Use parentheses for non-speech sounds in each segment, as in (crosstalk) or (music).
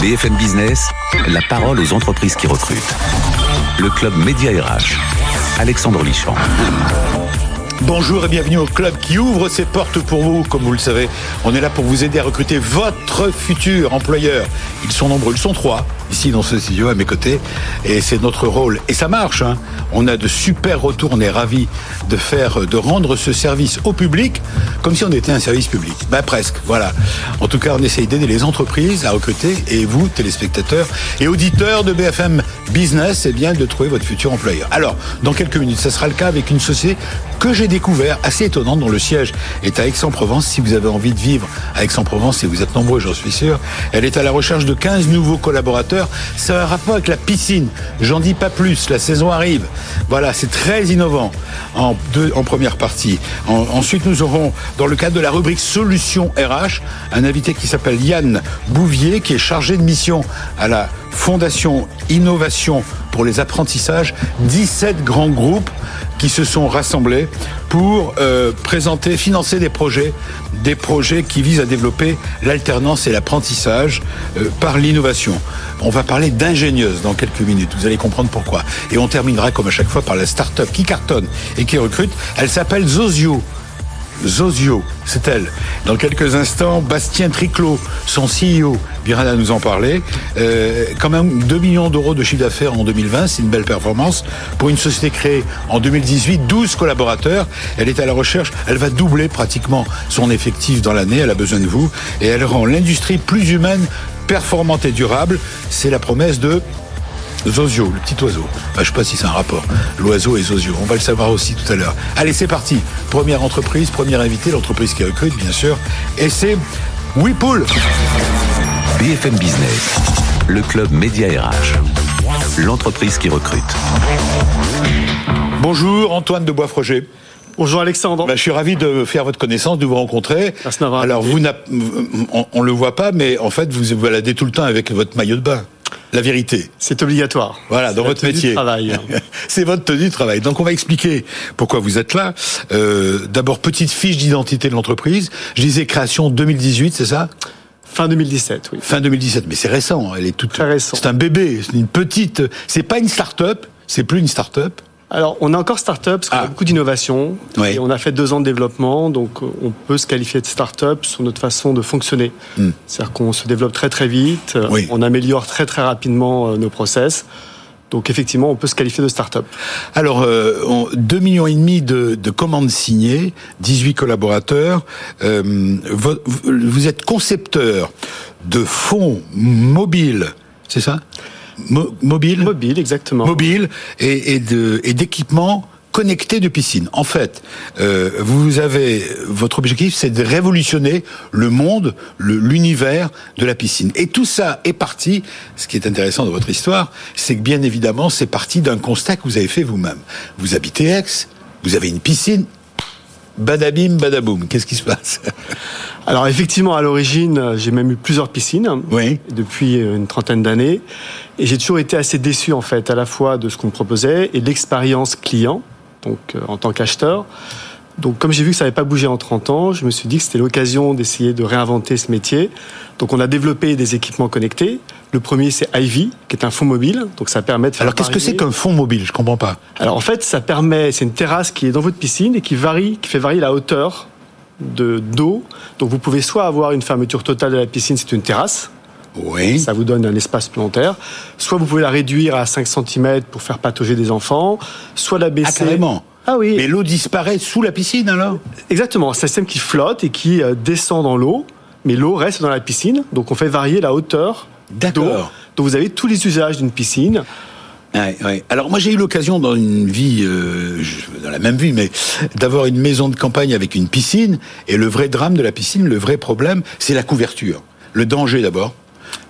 BFM Business, la parole aux entreprises qui recrutent. Le club Média RH. Alexandre Lichamp. Bonjour et bienvenue au club qui ouvre ses portes pour vous. Comme vous le savez, on est là pour vous aider à recruter votre futur employeur. Ils sont nombreux, ils sont trois ici dans ce studio à mes côtés et c'est notre rôle. Et ça marche. Hein. On a de super retours. On est ravis de faire, de rendre ce service au public comme si on était un service public. Bah presque. Voilà. En tout cas, on essaye d'aider les entreprises à recruter et vous, téléspectateurs et auditeurs de BFM Business, c'est bien de trouver votre futur employeur. Alors, dans quelques minutes, ça sera le cas avec une société que j'ai découvert assez étonnante dont le siège est à Aix-en-Provence. Si vous avez envie de vivre à Aix-en-Provence et vous êtes nombreux, j'en suis sûr, elle est à la recherche de 15 nouveaux collaborateurs. A un rapport avec la piscine. J'en dis pas plus. La saison arrive. Voilà, c'est très innovant en, deux, en première partie. ensuite, nous aurons, dans le cadre de la rubrique Solutions RH, un invité qui s'appelle Yann Bouvier, qui est chargé de mission à la Fondation Innovation pour les apprentissages, 17 grands groupes qui se sont rassemblés pour euh, présenter, financer des projets, des projets qui visent à développer l'alternance et l'apprentissage euh, par l'innovation. On va parler d'ingénieuse dans quelques minutes, vous allez comprendre pourquoi. Et on terminera comme à chaque fois par la start-up qui cartonne et qui recrute. Elle s'appelle Zozio. Zozio, c'est elle. Dans quelques instants, Bastien Triclot, son CEO, viendra nous en parler. Euh, quand même 2 millions d'euros de chiffre d'affaires en 2020, c'est une belle performance. Pour une société créée en 2018, 12 collaborateurs. Elle est à la recherche, elle va doubler pratiquement son effectif dans l'année, elle a besoin de vous. Et elle rend l'industrie plus humaine, performante et durable. C'est la promesse de Zozio, le petit oiseau. je ne sais pas si c'est un rapport. L'oiseau et Zozio. On va le savoir aussi tout à l'heure. Allez, c'est parti. Première entreprise, première invité, l'entreprise qui recrute, bien sûr. Et c'est Whipple. BFM Business, le club Média RH. L'entreprise qui recrute. Bonjour, Antoine de Boisfroger. Bonjour Alexandre. Bah, je suis ravi de faire votre connaissance, de vous rencontrer. Alors vous, on, on le voit pas, mais en fait vous vous baladez tout le temps avec votre maillot de bain la vérité. C'est obligatoire. Voilà, dans votre métier. (laughs) C'est votre tenue de travail. Donc on va expliquer pourquoi vous êtes là. Euh, D'abord, petite fiche d'identité de l'entreprise. Je disais création 2018, c'est ça? Fin 2017, oui. Fin 2017, mais c'est récent. Elle est toute. C'est un bébé. C'est une petite. C'est pas une start-up. C'est plus une start-up. Alors, on est encore start-up, parce qu'on a ah. beaucoup d'innovation. Et on a fait deux ans de développement, donc on peut se qualifier de start-up sur notre façon de fonctionner. Hmm. C'est-à-dire qu'on se développe très très vite, on améliore très très rapidement euh, nos process. Donc effectivement, on peut se qualifier de start-up. Alors, euh, 2 millions et demi de, de, commandes signées, 18 collaborateurs. Euh, vous, vous, êtes concepteur de fonds mobiles, c'est ça? Mobile. Mobile, exactement. Mobile et, et d'équipements connectés de piscine. En fait, euh, vous avez votre objectif, c'est de révolutionner le monde, l'univers de la piscine. Et tout ça est parti. Ce qui est intéressant dans votre histoire, c'est que bien évidemment, c'est parti d'un constat que vous avez fait vous-même. Vous habitez Aix, vous avez une piscine. Badabim, badaboum. Qu'est-ce qui se passe (laughs) Alors effectivement, à l'origine, j'ai même eu plusieurs piscines oui. depuis une trentaine d'années. Et j'ai toujours été assez déçu en fait, à la fois de ce qu'on me proposait et de l'expérience client, donc euh, en tant qu'acheteur. Donc, comme j'ai vu que ça n'avait pas bougé en 30 ans, je me suis dit que c'était l'occasion d'essayer de réinventer ce métier. Donc, on a développé des équipements connectés. Le premier, c'est Ivy, qui est un fond mobile. Donc, ça permet de faire. Alors, qu'est-ce que c'est qu'un fond mobile? Je comprends pas. Alors, en fait, ça permet. C'est une terrasse qui est dans votre piscine et qui varie, qui fait varier la hauteur de d'eau. Donc, vous pouvez soit avoir une fermeture totale de la piscine, c'est une terrasse. Oui. Ça vous donne un espace plantaire. Soit vous pouvez la réduire à 5 cm pour faire patauger des enfants, soit la baisser. Ah, carrément. Ah oui. Mais l'eau disparaît sous la piscine alors? Exactement. C'est un système qui flotte et qui euh, descend dans l'eau, mais l'eau reste dans la piscine. Donc on fait varier la hauteur d'eau. Donc vous avez tous les usages d'une piscine. Ouais, ouais. Alors moi j'ai eu l'occasion dans une vie, euh, dans la même vie, mais d'avoir une maison de campagne avec une piscine. Et le vrai drame de la piscine, le vrai problème, c'est la couverture. Le danger d'abord,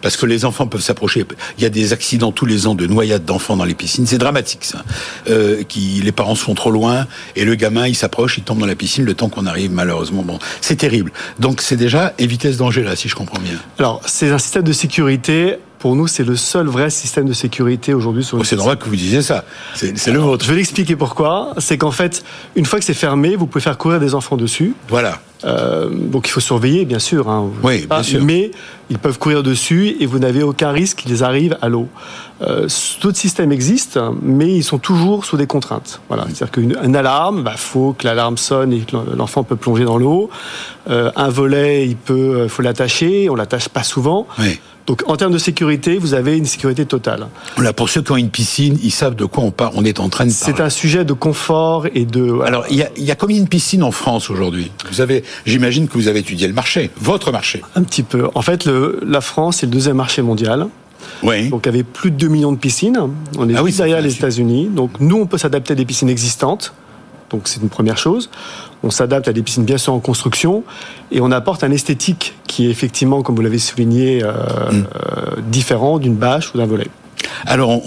parce que les enfants peuvent s'approcher. Il y a des accidents tous les ans de noyades d'enfants dans les piscines. C'est dramatique, ça. Euh, les parents sont trop loin et le gamin, il s'approche, il tombe dans la piscine le temps qu'on arrive, malheureusement. Bon, c'est terrible. Donc, c'est déjà éviter ce danger-là, si je comprends bien. Alors, c'est un système de sécurité pour nous, c'est le seul vrai système de sécurité aujourd'hui sur oh, C'est normal que vous disiez ça. C'est le vôtre. Je vais l'expliquer pourquoi. C'est qu'en fait, une fois que c'est fermé, vous pouvez faire courir des enfants dessus. Voilà. Euh, donc il faut surveiller, bien sûr. Hein, oui, bien sûr. Mais ils peuvent courir dessus et vous n'avez aucun risque qu'ils arrivent à l'eau. Euh, D'autres systèmes existent, mais ils sont toujours sous des contraintes. Voilà. C'est-à-dire qu'une alarme, il bah, faut que l'alarme sonne et que l'enfant peut plonger dans l'eau. Euh, un volet, il peut, faut l'attacher. On l'attache pas souvent. Oui. Donc en termes de sécurité, vous avez une sécurité totale. Là, pour ceux qui ont une piscine, ils savent de quoi on, parle, on est en train de parler. C'est un sujet de confort et de... Alors, il y a, y a combien de piscines en France aujourd'hui? Vous avez, J'imagine que vous avez étudié le marché, votre marché. Un petit peu. En fait, le, la France est le deuxième marché mondial. Oui. Donc, avec plus de 2 millions de piscines. On est ah oui, derrière les États-Unis. Donc, nous, on peut s'adapter à des piscines existantes. Donc c'est une première chose. On s'adapte à des piscines bien sûr en construction et on apporte un esthétique qui est effectivement, comme vous l'avez souligné, euh, mm. euh, différent d'une bâche ou d'un volet. Alors,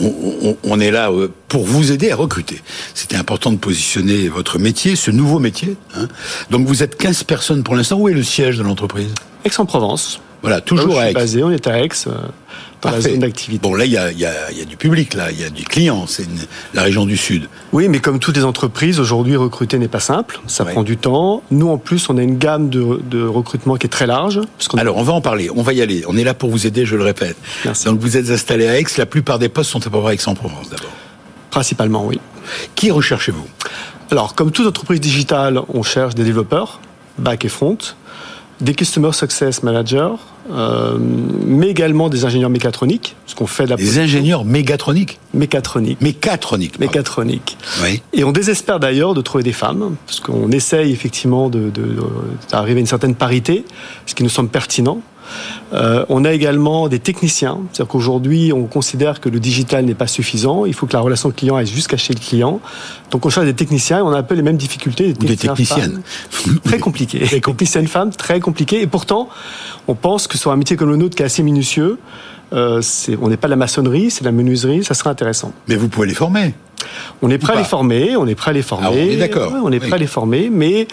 on, est là euh, pour vous aider à recruter. C'était important de positionner votre métier, ce nouveau métier. Hein. Donc, vous êtes 15 personnes pour l'instant. Où est le siège de l'entreprise? Aix-en-Provence. Voilà, toujours à Aix. Basé, on est à Aix dans zone d'activité. Bon, là, il y a, du public, là, il y a du client, c'est la région du Sud. Oui, mais comme toutes les entreprises, aujourd'hui, recruter n'est pas simple, ça prend du temps. Nous, en plus, on a une gamme de, recrutement qui est très large. Alors, on va en parler, on va y aller. On est là pour vous aider, je le répète. Donc, vous êtes installé à Aix, la plupart des postes sont à peu près Aix-en-Provence, d'abord. Principalement, oui. Qui recherchez-vous? Alors, comme toute entreprise digitale, on cherche des développeurs, back et front, des Customer Success Managers, euh, mais également des ingénieurs mécatroniques, ce qu'on fait de la Des ingénieurs mécatroniques Mécatroniques. Mécatroniques. Mécatroniques. Oui. Et on désespère d'ailleurs de trouver des femmes, parce qu'on essaye effectivement d'arriver de, à une certaine parité, ce qui nous semble pertinent. Euh, on a également des techniciens, c'est-à-dire qu'aujourd'hui, on considère que le digital n'est pas suffisant. Il faut que la relation client aille jusqu'à chez le client. Donc, on cherche des techniciens et on a un peu les mêmes difficultés. Des, des techniciennes. (laughs) très compliquées. (laughs) Des techniciennes femmes, très compliquées. Et pourtant, on pense que sur un métier comme le nôtre qui est assez minutieux, euh, on n'est pas de la maçonnerie, c'est de la menuiserie, ça serait intéressant. Mais vous pouvez les former. On est prêt à les former, on est prêt à les former. Ah, on est d'accord. on est prêt à les former, mais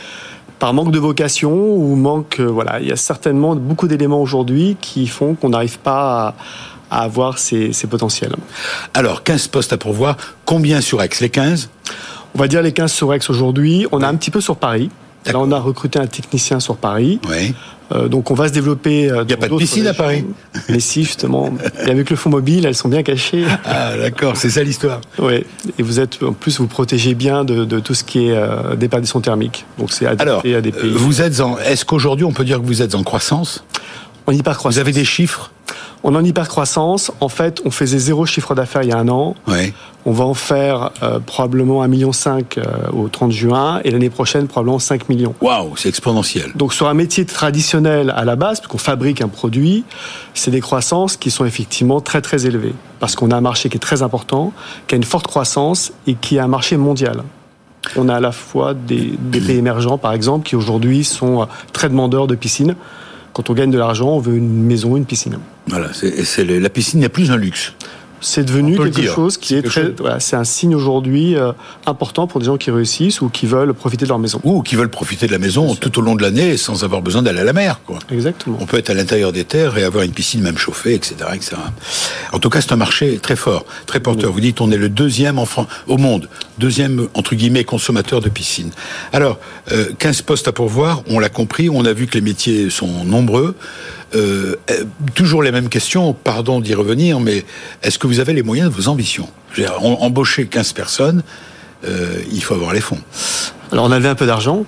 par manque de vocation ou manque, euh, voilà, il y a certainement beaucoup d'éléments aujourd'hui qui font qu'on n'arrive pas à, avoir ces, potentiels. Alors, 15 postes à pourvoir, combien sur Aix? Les 15 On va dire les 15 sur Aix aujourd'hui. On a un petit peu sur Paris. Là, on a recruté un technicien sur Paris. Oui. Euh, donc on va se développer. Euh, il n'y a pas de piscine à Paris. (laughs) Mais si justement. Et avec le fonds mobile, elles sont bien cachées. Ah d'accord, c'est ça l'histoire. Oui. Et vous êtes en plus vous protégez bien de, tout ce qui est euh, déperdition thermique. Donc c'est adapté à des pays. Vous êtes en. Est-ce qu'aujourd'hui on peut dire que vous êtes en croissance? En hypercroissance. Vous avez des chiffres? On est en hypercroissance. En fait, on faisait zéro chiffre d'affaires il y a un an. On va en faire euh, probablement 1,5 million euh, au 30 juin et l'année prochaine probablement 5 millions. Waouh, c'est exponentiel. Donc sur un métier traditionnel à la base, puisqu'on fabrique un produit, c'est des croissances qui sont effectivement très très élevées. Parce qu'on a un marché qui est très important, qui a une forte croissance et qui a un marché mondial. On a à la fois des, des pays émergents, par exemple, qui aujourd'hui sont euh, très demandeurs de piscines quand on gagne de l'argent, on veut une maison, une piscine. Voilà, c'est, la piscine n'est plus un luxe c'est devenu quelque chose qui est, très. Voilà, c'est un signe aujourd'hui euh, important pour des gens qui réussissent ou qui veulent profiter de leur maison. Ou qui veulent profiter de la maison tout au long de l'année sans avoir besoin d'aller à la mer. Quoi. Exactement. On peut être à l'intérieur des terres et avoir une piscine même chauffée, etc. etc. En tout cas, c'est un marché très fort, très porteur. Vous dites on est le deuxième au monde, deuxième, entre guillemets, consommateur de piscine. Alors, 15 euh, postes à pourvoir, on l'a compris, on a vu que les métiers sont nombreux. Euh, euh, toujours les mêmes questions, pardon d'y revenir, mais est-ce que vous avez les moyens de vos ambitions? Embaucher 15 personnes, euh, il faut avoir les fonds. Alors on avait un peu d'argent,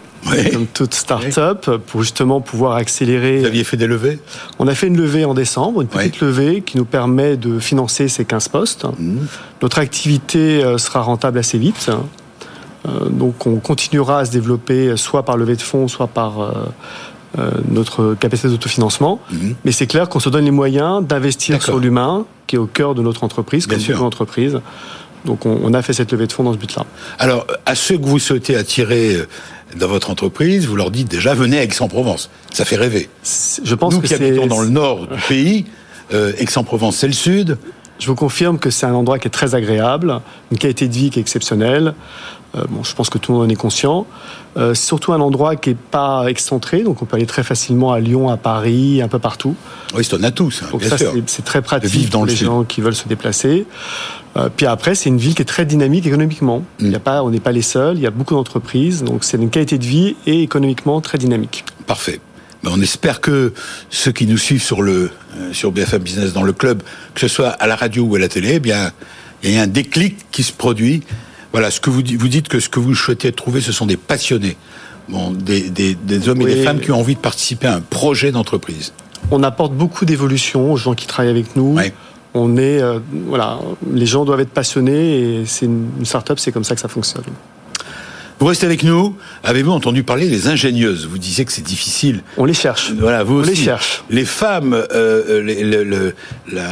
comme toute start-up, pour justement pouvoir accélérer. Vous aviez fait des levées? On a fait une levée en décembre, une petite levée qui nous permet de financer ces 15 postes. Mmh. Notre activité sera rentable assez vite. donc on continuera à se développer soit par levée de fonds, soit par euh, notre capacité d'autofinancement. Mhm. Mais c'est clair qu'on se donne les moyens d'investir sur l'humain, qui est au cœur de notre entreprise, comme toute entreprise. Donc on, a fait cette levée de fonds dans ce but-là. Alors, à ceux que vous souhaitez attirer euh, dans votre entreprise, vous leur dites déjà venez à Aix-en-Provence. Ça fait rêver. Je pense Nous que qui habitons dans le nord du pays, Aix-en-Provence, c'est le sud. Je vous confirme que c'est un endroit qui est très agréable, une qualité de vie qui est exceptionnelle. Euh, bon, je pense que tout le monde en est conscient. Euh, c'est surtout un endroit qui n'est pas excentré, donc on peut aller très facilement à Lyon, à Paris, un peu partout. Oui, c'est un atout, ça. Donc ça, c'est très pratique pour les gens qui veulent se déplacer. Euh, puis après, c'est une ville qui est très dynamique économiquement. Mm. Il y a pas, on n'est pas les seuls. Il y a beaucoup d'entreprises, donc c'est une qualité de vie et économiquement très dynamique. Parfait. Ben, on espère que ceux qui nous suivent sur le sur BFM Business dans le club, que ce soit à la radio ou à la télé, eh bien il y a un déclic qui se produit voilà, ce que vous, vous dites que ce que vous souhaitez trouver, ce sont des passionnés, bon, des, des, des hommes et des femmes qui ont envie de participer à un projet d'entreprise. On apporte beaucoup d'évolution aux gens qui travaillent avec nous. On est, euh, voilà, les gens doivent être passionnés et c'est une, une start-up, c'est comme ça que ça fonctionne. Vous restez avec nous. Avez-vous entendu parler des ingénieuses? Vous disiez que c'est difficile. On les cherche. Voilà, vous On aussi. les cherche. Les femmes, euh, euh les, le, le, la,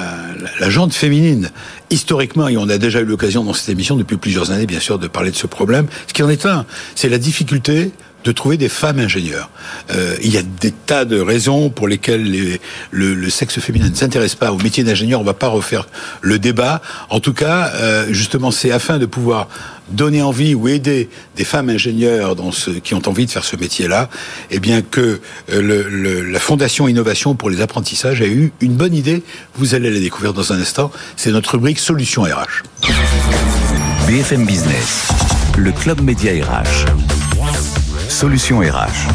la, jante féminine, historiquement, et on a déjà eu l'occasion dans cette émission depuis plusieurs années, bien sûr, de parler de ce problème. Ce qui en est un, c'est la difficulté de trouver des femmes ingénieurs. Euh, il y a des tas de raisons pour lesquelles les, le, sexe féminin ne s'intéresse pas au métier d'ingénieur. On va pas refaire le débat. En tout cas, euh, justement, c'est afin de pouvoir donner envie ou aider des femmes ingénieurs qui ont envie de faire ce métier-là, eh bien que euh, la Fondation Innovation pour les apprentissages a eu une bonne idée. Vous allez la découvrir dans un instant. C'est notre rubrique Solutions RH. BFM Business, le club média RH. Solutions RH.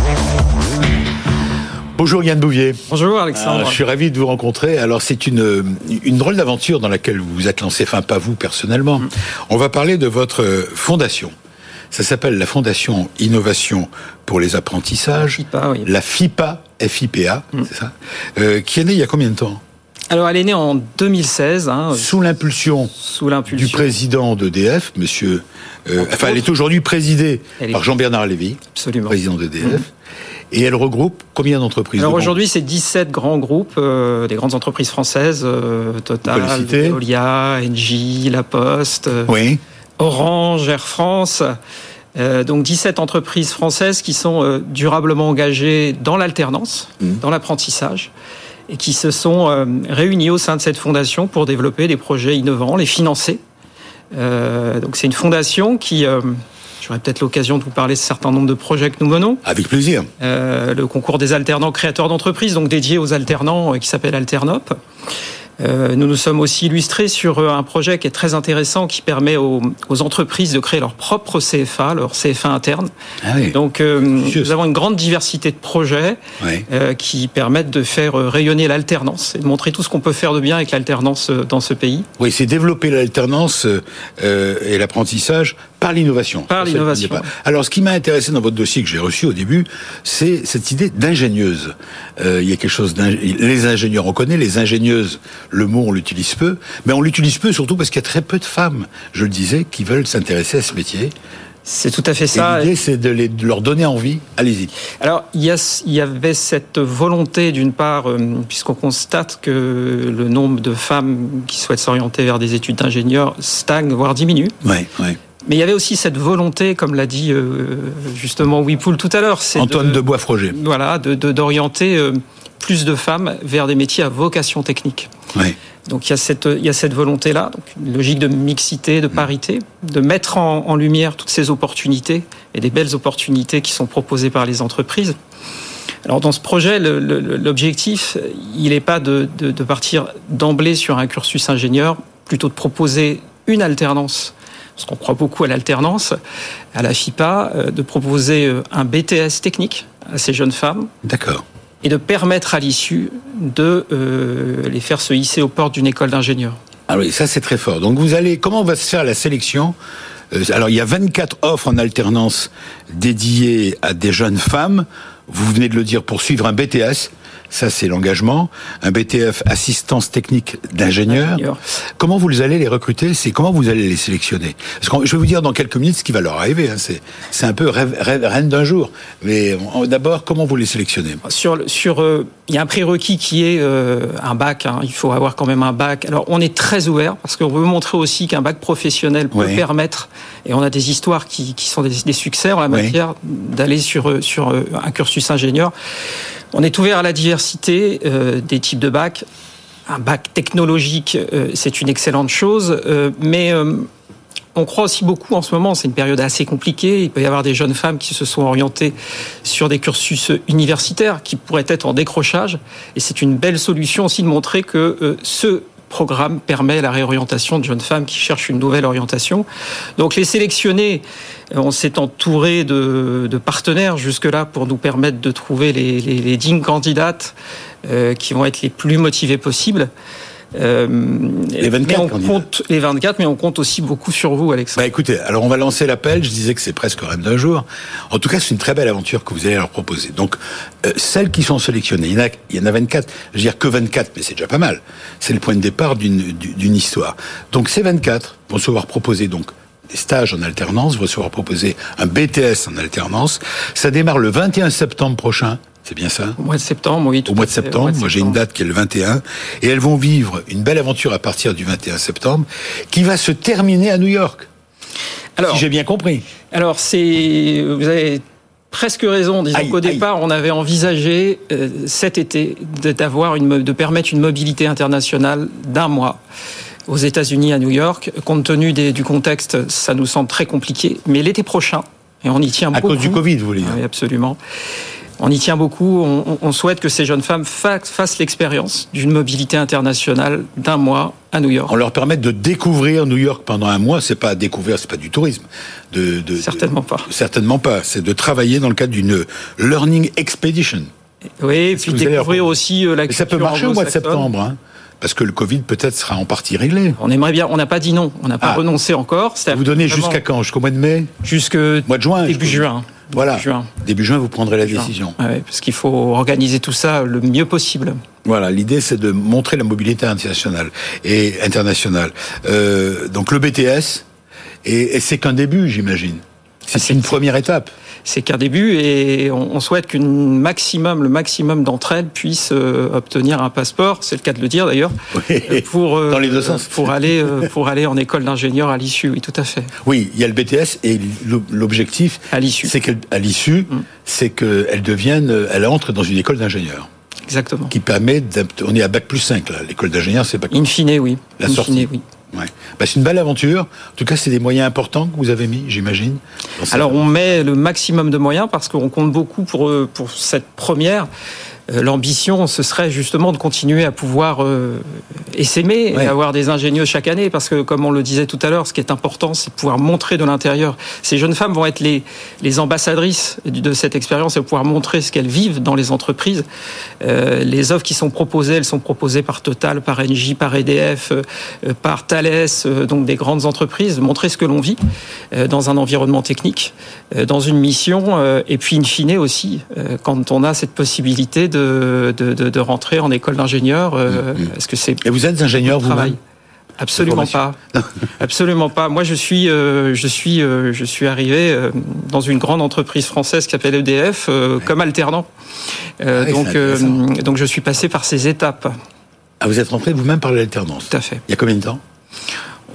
Bonjour Yann Bouvier. Bonjour Alexandre. Euh, je suis ravi de vous rencontrer. Alors c'est une, une drôle d'aventure dans laquelle vous vous êtes lancé, enfin pas vous personnellement. Mm. On va parler de votre fondation. Ça s'appelle la Fondation Innovation pour les apprentissages. La FIPA, oui. La FIPA, FIPA, mm. c'est ça. Euh, qui est née il y a combien de temps? Alors, elle est née en 2016. Hein, sous l'impulsion du président d'EDF, monsieur. Euh, enfin, elle est aujourd'hui présidée par Jean-Bernard Lévy, Absolument. président d'EDF. Mmh. Et elle regroupe combien d'entreprises Alors aujourd'hui, c'est 17 grands groupes, euh, des grandes entreprises françaises, euh, Total, Veolia, Engie, La Poste, oui. Orange, Air France. Euh, donc 17 entreprises françaises qui sont euh, durablement engagées dans l'alternance, mmh. dans l'apprentissage et qui se sont euh, réunis au sein de cette fondation pour développer des projets innovants, les financer. Euh, donc c'est une fondation qui euh, J'aurai peut-être l'occasion de vous parler de certains nombre de projets que nous menons. Avec plaisir. Euh, le concours des alternants créateurs d'entreprises, donc dédié aux alternants, qui s'appelle Alternop. Euh, nous nous sommes aussi illustrés sur euh, un projet qui est très intéressant, qui permet aux, aux entreprises de créer leur propre CFA, leur CFA interne. Ah oui. Donc, euh, nous avons une grande diversité de projets oui. euh, qui permettent de faire rayonner l'alternance et de montrer tout ce qu'on peut faire de bien avec l'alternance dans ce pays. Oui, c'est développer l'alternance euh, et l'apprentissage par l'innovation. Par l'innovation. Alors, ce qui m'a intéressé dans votre dossier que j'ai reçu au début, c'est cette idée d'ingénieuse. Euh, il y a quelque chose les ingénieurs, on connaît les ingénieuses. Le mot, on l'utilise peu, mais on l'utilise peu surtout parce qu'il y a très peu de femmes, je le disais, qui veulent s'intéresser à ce métier. C'est tout à fait ça. L'idée, c'est de, leur donner envie. Allez-y. Alors, il y, a, il y avait cette volonté, d'une part, euh, puisqu'on constate que le nombre de femmes qui souhaitent s'orienter vers des études d'ingénieur stagne, voire diminue. Oui, oui. Mais il y avait aussi cette volonté, comme l'a dit euh, justement Wipoul tout à l'heure. Antoine de, de Bois-Froger. Voilà, d'orienter euh, plus de femmes vers des métiers à vocation technique. Oui. Donc il y a cette, il y a cette volonté-là, donc une logique de mixité, de parité, de mettre en, en, lumière toutes ces opportunités et des belles opportunités qui sont proposées par les entreprises. Alors dans ce projet, l'objectif, il n'est pas de, de, de partir d'emblée sur un cursus ingénieur, plutôt de proposer une alternance parce qu'on croit beaucoup à l'alternance, à la FIPA, euh, de proposer euh, un BTS technique à ces jeunes femmes. D'accord. Et de permettre à l'issue de euh, les faire se hisser aux portes d'une école d'ingénieurs. Ah oui, ça c'est très fort. Donc vous allez, comment va se faire la sélection Alors il y a 24 offres en alternance dédiées à des jeunes femmes. Vous venez de le dire pour suivre un BTS. Ça, c'est l'engagement. Un BTF, assistance technique d'ingénieur. Comment vous allez les recruter? C'est comment vous allez les sélectionner? Parce que je vais vous dire dans quelques minutes ce qui va leur arriver. Hein. C'est, un peu rêve, rêve, reine d'un jour. Mais d'abord, comment vous les sélectionnez? Sur, sur, euh, il y a un prérequis qui est euh, un bac. Hein. Il faut avoir quand même un bac. Alors, on est très ouvert parce qu'on veut montrer aussi qu'un bac professionnel peut oui. permettre, et on a des histoires qui, qui sont des, des, succès en la matière, oui. d'aller sur, sur un cursus ingénieur. On est ouvert à la diversité euh, des types de bac. un bac technologique, c'est une excellente chose, mais on croit aussi beaucoup en ce moment, c'est une période assez compliquée, il peut y avoir des jeunes femmes qui se sont orientées sur des cursus universitaires qui pourraient être en décrochage, et c'est une belle solution aussi de montrer que euh, ce programme permet la réorientation de jeunes femmes qui cherchent une nouvelle orientation. Donc les sélectionner, euh, on s'est entouré de, partenaires jusque-là pour nous permettre de trouver les, dignes candidates euh, qui vont être les plus motivées possibles. Euh, les 24 on compte les 24, mais on compte aussi beaucoup sur vous, Alexandre. Bah écoutez, alors on va lancer l'appel. Je disais que c'est presque reine d'un jour. En tout cas, c'est une très belle aventure que vous allez leur proposer. Donc, euh, celles qui sont sélectionnées, il y en a, il y en a 24. Je veux dire que 24, mais c'est déjà pas mal. C'est le point de départ d'une histoire. Donc, ces 24 vont se voir proposer donc des stages en alternance, vont se voir proposer un BTS en alternance. Ça démarre le 21 septembre prochain c'est bien ça? Au mois de septembre, oui. Au mois de septembre, moi j'ai une date qui est le 21, et elles vont vivre une belle aventure à partir du 21 septembre, qui va se terminer à New York. Alors, si j'ai bien compris. Alors c'est, vous avez presque raison. Disons qu'au départ, on avait envisagé euh, cet été d'avoir une, de permettre une mobilité internationale d'un mois aux États-Unis à New York. Compte tenu du contexte, ça nous semble très compliqué. Mais l'été prochain, et on y tient beaucoup. À cause du Covid, vous voulez dire Oui, absolument. On y tient beaucoup. On, souhaite que ces jeunes femmes fassent l'expérience d'une mobilité internationale d'un mois à New York. On leur permet de découvrir New York pendant un mois. C'est pas découvrir, c'est pas du tourisme. De, certainement pas. Certainement pas. C'est de travailler dans le cadre d'une learning expedition. Oui, et puis découvrir aussi euh, la culture. Ça peut marcher au mois de septembre. Hein parce que le Covid peut-être sera en partie réglé. On aimerait bien, on n'a pas dit non, on n'a pas ah. renoncé encore. Vous donnez jusqu'à quand? Jusqu'au mois de mai? Jusque mois de juin. Début juin. Voilà. Début juin, vous prendrez la décision. Oui, parce qu'il faut organiser tout ça le mieux possible. Voilà, l'idée c'est de montrer la mobilité internationale et internationale. Euh, donc le BTS, et c'est qu'un début, j'imagine. C'est une première étape c'est qu'un début et on, souhaite qu'une maximum, le maximum d'entre elles puissent euh, obtenir un passeport, c'est le cas de le dire d'ailleurs, pour euh, dans les deux sens. pour aller euh, pour aller en école d'ingénieur à l'issue. Oui, tout à fait. Oui, il y a le BTS et l'objectif à l'issue, c'est qu'à l'issue, mm. c'est qu'elle devienne, elle entre dans une école d'ingénieur. Exactement. Qui permet, on est à bac plus 5 là, l'école d'ingénieur c'est bac. In fine, oui. La sortie. oui. Bah, c'est une belle aventure. En tout cas, c'est des moyens importants que vous avez mis, j'imagine. Alors, on met le maximum de moyens parce qu'on compte beaucoup pour, euh, pour cette première. Euh, l'ambition, ce serait justement de continuer à pouvoir euh, essaimer et avoir des ingénieux chaque année, parce que comme on le disait tout à l'heure, ce qui est important, c'est de pouvoir montrer de l'intérieur. Ces jeunes femmes vont être les, les ambassadrices de cette expérience et pouvoir montrer ce qu'elles vivent dans les entreprises. Euh, les offres qui sont proposées, elles sont proposées par Total, par Engie, par EDF, euh, par Thales, euh, donc des grandes entreprises, montrer ce que l'on vit dans un environnement technique, dans une mission, et puis in fine aussi, quand on a cette possibilité de, de, de, rentrer en école d'ingénieur, est-ce mm-hmm. que c'est vous êtes ingénieur vous-même Absolument pas. (laughs) Absolument pas. Moi, je suis, euh, je suis, euh, je suis arrivé euh, dans une grande entreprise française qui s'appelle EDF comme alternant. Ah donc, donc, je suis passé par ces étapes. Ah, vous êtes rentré vous-même par l'alternance Tout à fait. Il y a combien de temps?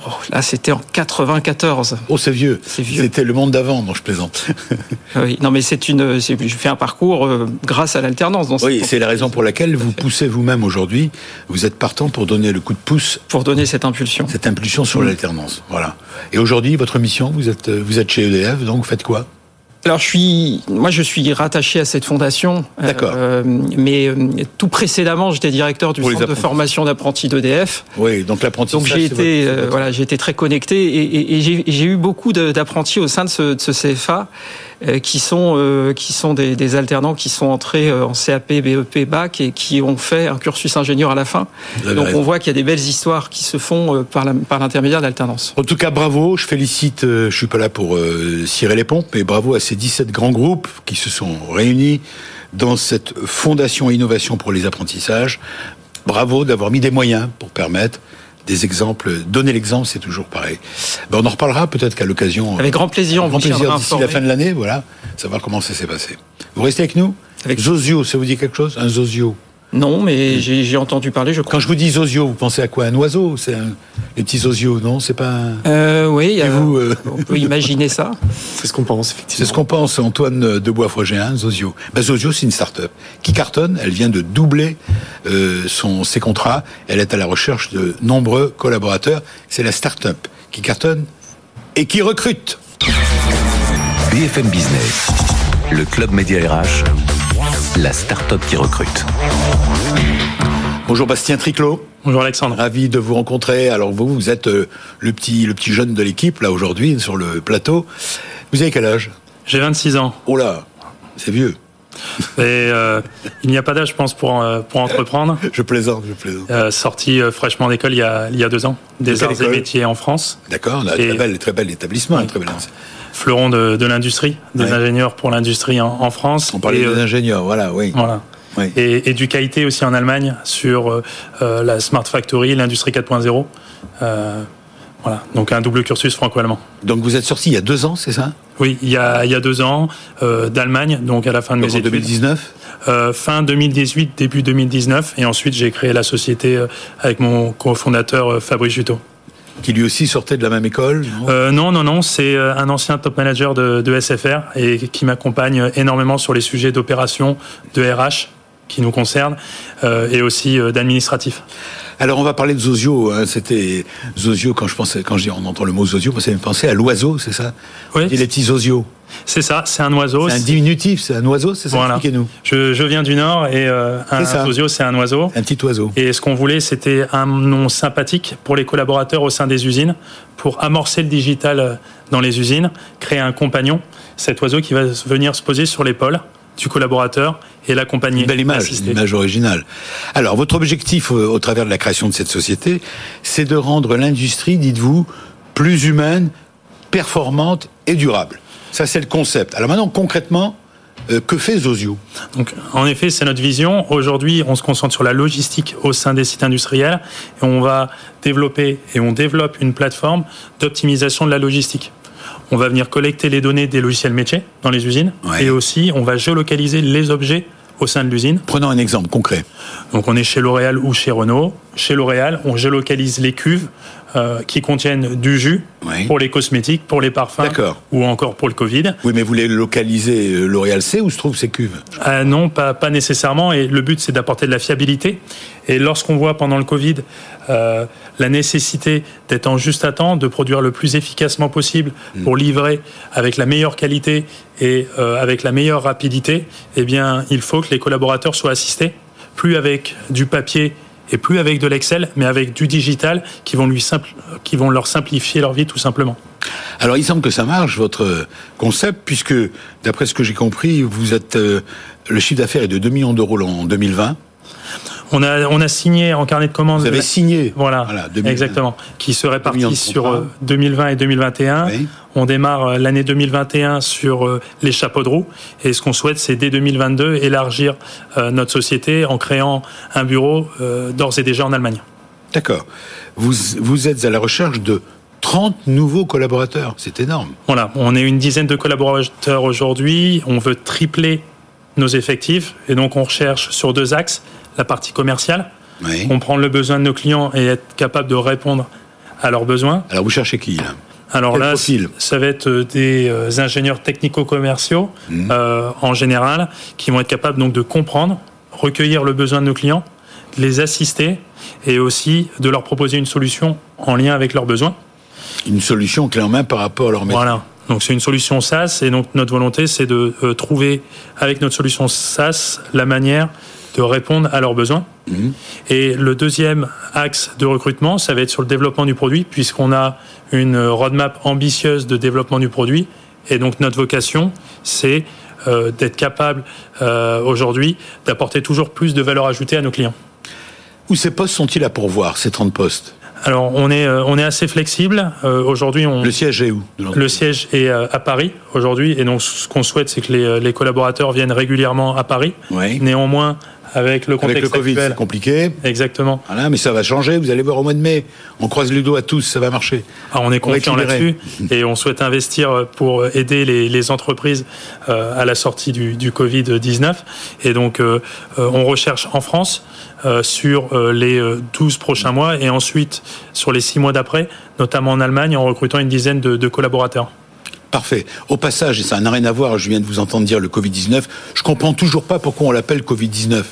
Oh, là, c'était en 94. Oh, c'est vieux. C'est vieux. C'était le monde d'avant, dont je plaisante. (laughs) oui, non, mais c'est une. Je fais un parcours euh, grâce à l'alternance. Oui, c'est la raison pour laquelle vous poussez vous-même aujourd'hui. Vous êtes partant pour donner le coup de pouce. Pour donner cette impulsion. Cette impulsion sur l'alternance. Voilà. Et aujourd'hui, votre mission, vous êtes, vous êtes chez EDF, donc vous faites quoi? Alors je suis, moi je suis rattaché à cette fondation. D'accord. Euh, mais euh, tout précédemment, j'étais directeur du centre de formation d'apprentis d'EDF. Oui, donc l'apprentissage. Donc j'ai été, euh, voilà, j'ai été très connecté et, et, j'ai eu beaucoup d'apprentis au sein de ce, de ce CFA. Euh, qui sont euh, qui sont des, des, alternants qui sont entrés euh, en CAP, BEP, BAC et qui ont fait un cursus ingénieur à la fin. Donc on voit qu'il y a des belles histoires qui se font par l'intermédiaire d'alternance. En tout cas, bravo. Je félicite. Je suis pas là pour cirer les pompes, mais bravo à ces 17 grands groupes qui se sont réunis dans cette fondation innovation pour les apprentissages. Bravo d'avoir mis des moyens pour permettre des exemples. Donner l'exemple, c'est toujours pareil. Ben, on en reparlera peut-être qu'à l'occasion. Avec grand plaisir, on grand plaisir d'ici la fin de l'année, voilà, savoir comment ça s'est passé. Vous restez avec nous Avec Zozio, ça vous dit quelque chose? Un Zozio Non, mais j'ai entendu parler, je crois. Quand je vous dis Zozio, vous pensez à quoi? Un oiseau C'est les petits Zozio, non? C'est pas euh, Oui, vous, euh, on peut imaginer ça. (laughs) C'est ce qu'on pense, effectivement. C'est ce qu'on pense, Antoine Debois-Frogéen, Zozio. Ben, Zozio, c'est une start-up qui cartonne. Elle vient de doubler euh, son, ses contrats. Elle est à la recherche de nombreux collaborateurs. C'est la start-up qui cartonne et qui recrute. BFM Business, le club média RH, la start-up qui recrute. Bonjour Bastien Triclot. Bonjour Alexandre. Ravi de vous rencontrer. Alors vous, vous êtes euh, le petit, le petit jeune de l'équipe là aujourd'hui sur le plateau. Vous avez quel âge? J'ai 26 ans. Oh là, c'est vieux. Et euh, il n'y a pas d'âge, je pense, pour, euh, pour entreprendre. (laughs) je plaisante, je plaisante. sorti fraîchement d'école il, y a, il y a deux ans, des arts et métiers en France. D'accord, un très bel, très bel établissement, très bel fleuron de, de l'industrie, des ingénieurs pour l'industrie en, en, France. On parlait des ingénieurs, voilà, oui. Voilà. Et, et, du qualité aussi en Allemagne sur euh, euh la Smart Factory, l'industrie 4.0. Euh, voilà, donc un double cursus franco-allemand. Donc vous êtes sorti il y a deux ans, c'est ça? Oui, il y a, il y a deux ans euh, d'Allemagne, donc à la fin de mes études. 2019 euh, Fin 2018, début 2019, et ensuite j'ai créé la société euh, avec mon cofondateur euh, Fabrice Juteau qui lui aussi sortait de la même école Non, euh, non, non, c'est un ancien top manager de, SFR et qui m'accompagne énormément sur les sujets d'opération, de RH, qui nous concerne euh, et aussi euh, d'administratif. Alors on va parler de Zozio. Hein. C'était Zozio quand je pensais, quand je dis, on entend le mot Zozio, ça me pensait à l'oiseau, c'est ça? Oui. Et les petits Zozio. C'est ça, c'est un oiseau. C'est un diminutif, c'est un oiseau, c'est ça? Voilà. Expliquez-nous. Je, je, viens du Nord et euh, un, Zozio, c'est un oiseau. Un petit oiseau. Et ce qu'on voulait, c'était un nom sympathique pour les collaborateurs au sein des usines, pour amorcer le digital euh, dans les usines, créer un compagnon, cet oiseau qui va venir se poser sur l'épaule du collaborateur et l'accompagner. Une belle image, une image originale. Alors, votre objectif euh, au travers de la création de cette société, c'est de rendre l'industrie, dites-vous, plus humaine, performante et durable. Ça, c'est le concept. Alors maintenant, concrètement, euh, que fait Zozio Donc, En effet, c'est notre vision. Aujourd'hui, on se concentre sur la logistique au sein des sites industriels et on va développer et on développe une plateforme d'optimisation de la logistique on va venir collecter les données des logiciels métiers dans les usines ouais. et aussi on va géolocaliser les objets au sein de l'usine. Prenons un exemple concret. Donc on est chez L'Oréal ou chez Renault. Chez L'Oréal, on géolocalise les cuves euh, qui contiennent du jus oui. pour les cosmétiques, pour les parfums ou encore pour le Covid. Oui, mais vous voulez localiser euh, L'Oréal C où se trouvent ces cuves? Euh, Non, pas, pas nécessairement. Et le but, c'est d'apporter de la fiabilité. Et lorsqu'on voit pendant le Covid euh, la nécessité d'être en juste à temps, de produire le plus efficacement possible mmh. pour livrer avec la meilleure qualité et avec la meilleure rapidité, eh bien, il faut que les collaborateurs soient assistés, plus avec du papier et plus avec de l'Excel, mais avec du digital qui vont, lui simple, qui vont leur simplifier leur vie tout simplement. Alors il semble que ça marche, votre concept, puisque d'après ce que j'ai compris, vous êtes euh, le chiffre d'affaires est de 2 millions d'euros en 2020. On a, on a signé en carnet de commandes. Vous avez signé Voilà, voilà 2020. exactement. Qui se répartit sur 2020 et 2021. Oui. On démarre euh, l'année 2021 sur euh, les chapeaux de roue. Et ce qu'on souhaite, c'est dès 2022 élargir euh, notre société en créant un bureau d'ores et déjà en Allemagne. D'accord. Vous, vous êtes à la recherche de 30 nouveaux collaborateurs. C'est énorme. Voilà, on est une dizaine de collaborateurs aujourd'hui. On veut tripler nos effectifs. Et donc, on recherche sur deux axes la partie commerciale, oui. comprendre le besoin de nos clients et être capable de répondre à leurs besoins. Alors vous cherchez qui là? Alors Quel là, profil? ça va être des euh, ingénieurs technico-commerciaux mmh. euh, en général qui vont être capables donc de comprendre, recueillir le besoin de nos clients, les assister et aussi de leur proposer une solution en lien avec leurs besoins. Une solution clé en main par rapport à leur métier. Voilà. Donc c'est une solution SaaS et donc notre volonté c'est de euh, trouver avec notre solution SaaS la manière de répondre à leurs besoins. Mmh. Et le deuxième axe de recrutement, ça va être sur le développement du produit, puisqu'on a une roadmap ambitieuse de développement du produit. Et donc notre vocation, c'est euh, d'être capable euh, aujourd'hui d'apporter toujours plus de valeur ajoutée à nos clients. Où ces postes sont-ils à pourvoir, ces 30 postes? Alors on est euh, on est assez flexible. Euh, aujourd'hui, on le siège est où Le siège est à Paris aujourd'hui, et donc ce qu'on souhaite, c'est que les, les, collaborateurs viennent régulièrement à Paris. Oui. Néanmoins, avec le contexte avec le Covid, c'est compliqué. Exactement. Voilà, mais ça va changer. Vous allez voir au mois de mai. On croise les doigts à tous, ça va marcher. Ah, on est confiant là-dessus (laughs) et on souhaite investir pour aider les, entreprises euh, à la sortie du, du Covid 19. Et donc, euh, euh, on recherche en France sur les 12 prochains mois et ensuite sur les 6 mois d'après, notamment en Allemagne, en recrutant une dizaine de collaborateurs. Parfait. Au passage, et ça n'a rien à voir, je viens de vous entendre dire le Covid-19, je comprends toujours pas pourquoi on l'appelle Covid-19.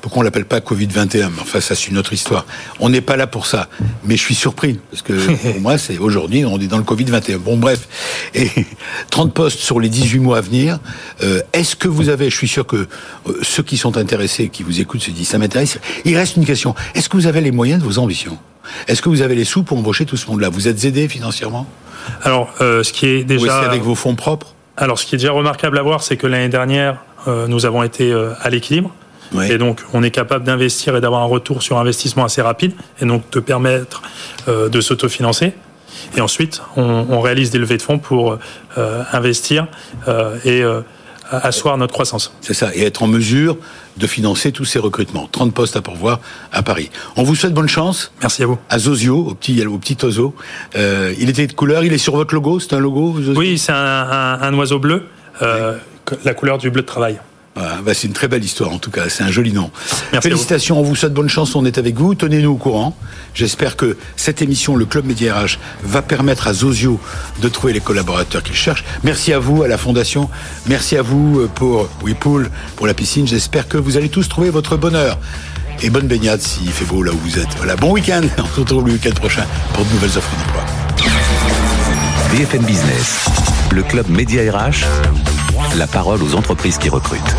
Pourquoi on l'appelle pas Covid-21 Enfin, ça, c'est une autre histoire. On n'est pas là pour ça. Mais je suis surpris, parce que (laughs) pour moi, c'est aujourd'hui, on est dans le Covid-21. Bon, bref. Et (laughs) 30 postes sur les 18 mois à venir. Euh, est-ce que vous avez, je suis sûr que euh, ceux qui sont intéressés, qui vous écoutent, se disent, ça m'intéresse. Il reste une question. Est-ce que vous avez les moyens de vos ambitions? Est-ce que vous avez les sous pour embaucher tout ce monde-là? Vous êtes aidé financièrement? Alors, euh, ce qui est déjà... avec vos fonds propres? Alors, ce qui est déjà remarquable à voir, c'est que l'année dernière, euh, nous avons été euh, à l'équilibre. Et donc, on est capable d'investir et d'avoir un retour sur investissement assez rapide, et donc de permettre de s'autofinancer. Et ensuite, on, on, réalise des levées de fonds pour investir et asseoir notre croissance. C'est ça, et être en mesure de financer tous ces recrutements. 30 postes à pourvoir à Paris. On vous souhaite bonne chance. Merci à vous. À Zozio, au petit, au petit oiseau. Euh, il était de couleur, il est sur votre logo, c'est un logo Oui, c'est un, oiseau bleu, euh, la couleur du bleu de travail. Bah, c'est une très belle histoire en tout cas, c'est un joli nom. Félicitations, on vous souhaite bonne chance, on est avec vous, tenez-nous au courant. J'espère que cette émission, le Club Média RH, va permettre à Zozio de trouver les collaborateurs qu'il cherche. Merci à vous, à la Fondation, merci à vous euh, pour WePool, pour la piscine. J'espère que vous allez tous trouver votre bonheur. Et bonne baignade s'il fait beau là où vous êtes. Voilà, bon week-end, (laughs) on se retrouve le week-end prochain pour de nouvelles offres d'emploi. BFM Business, le Club Média RH la parole aux entreprises qui recrutent.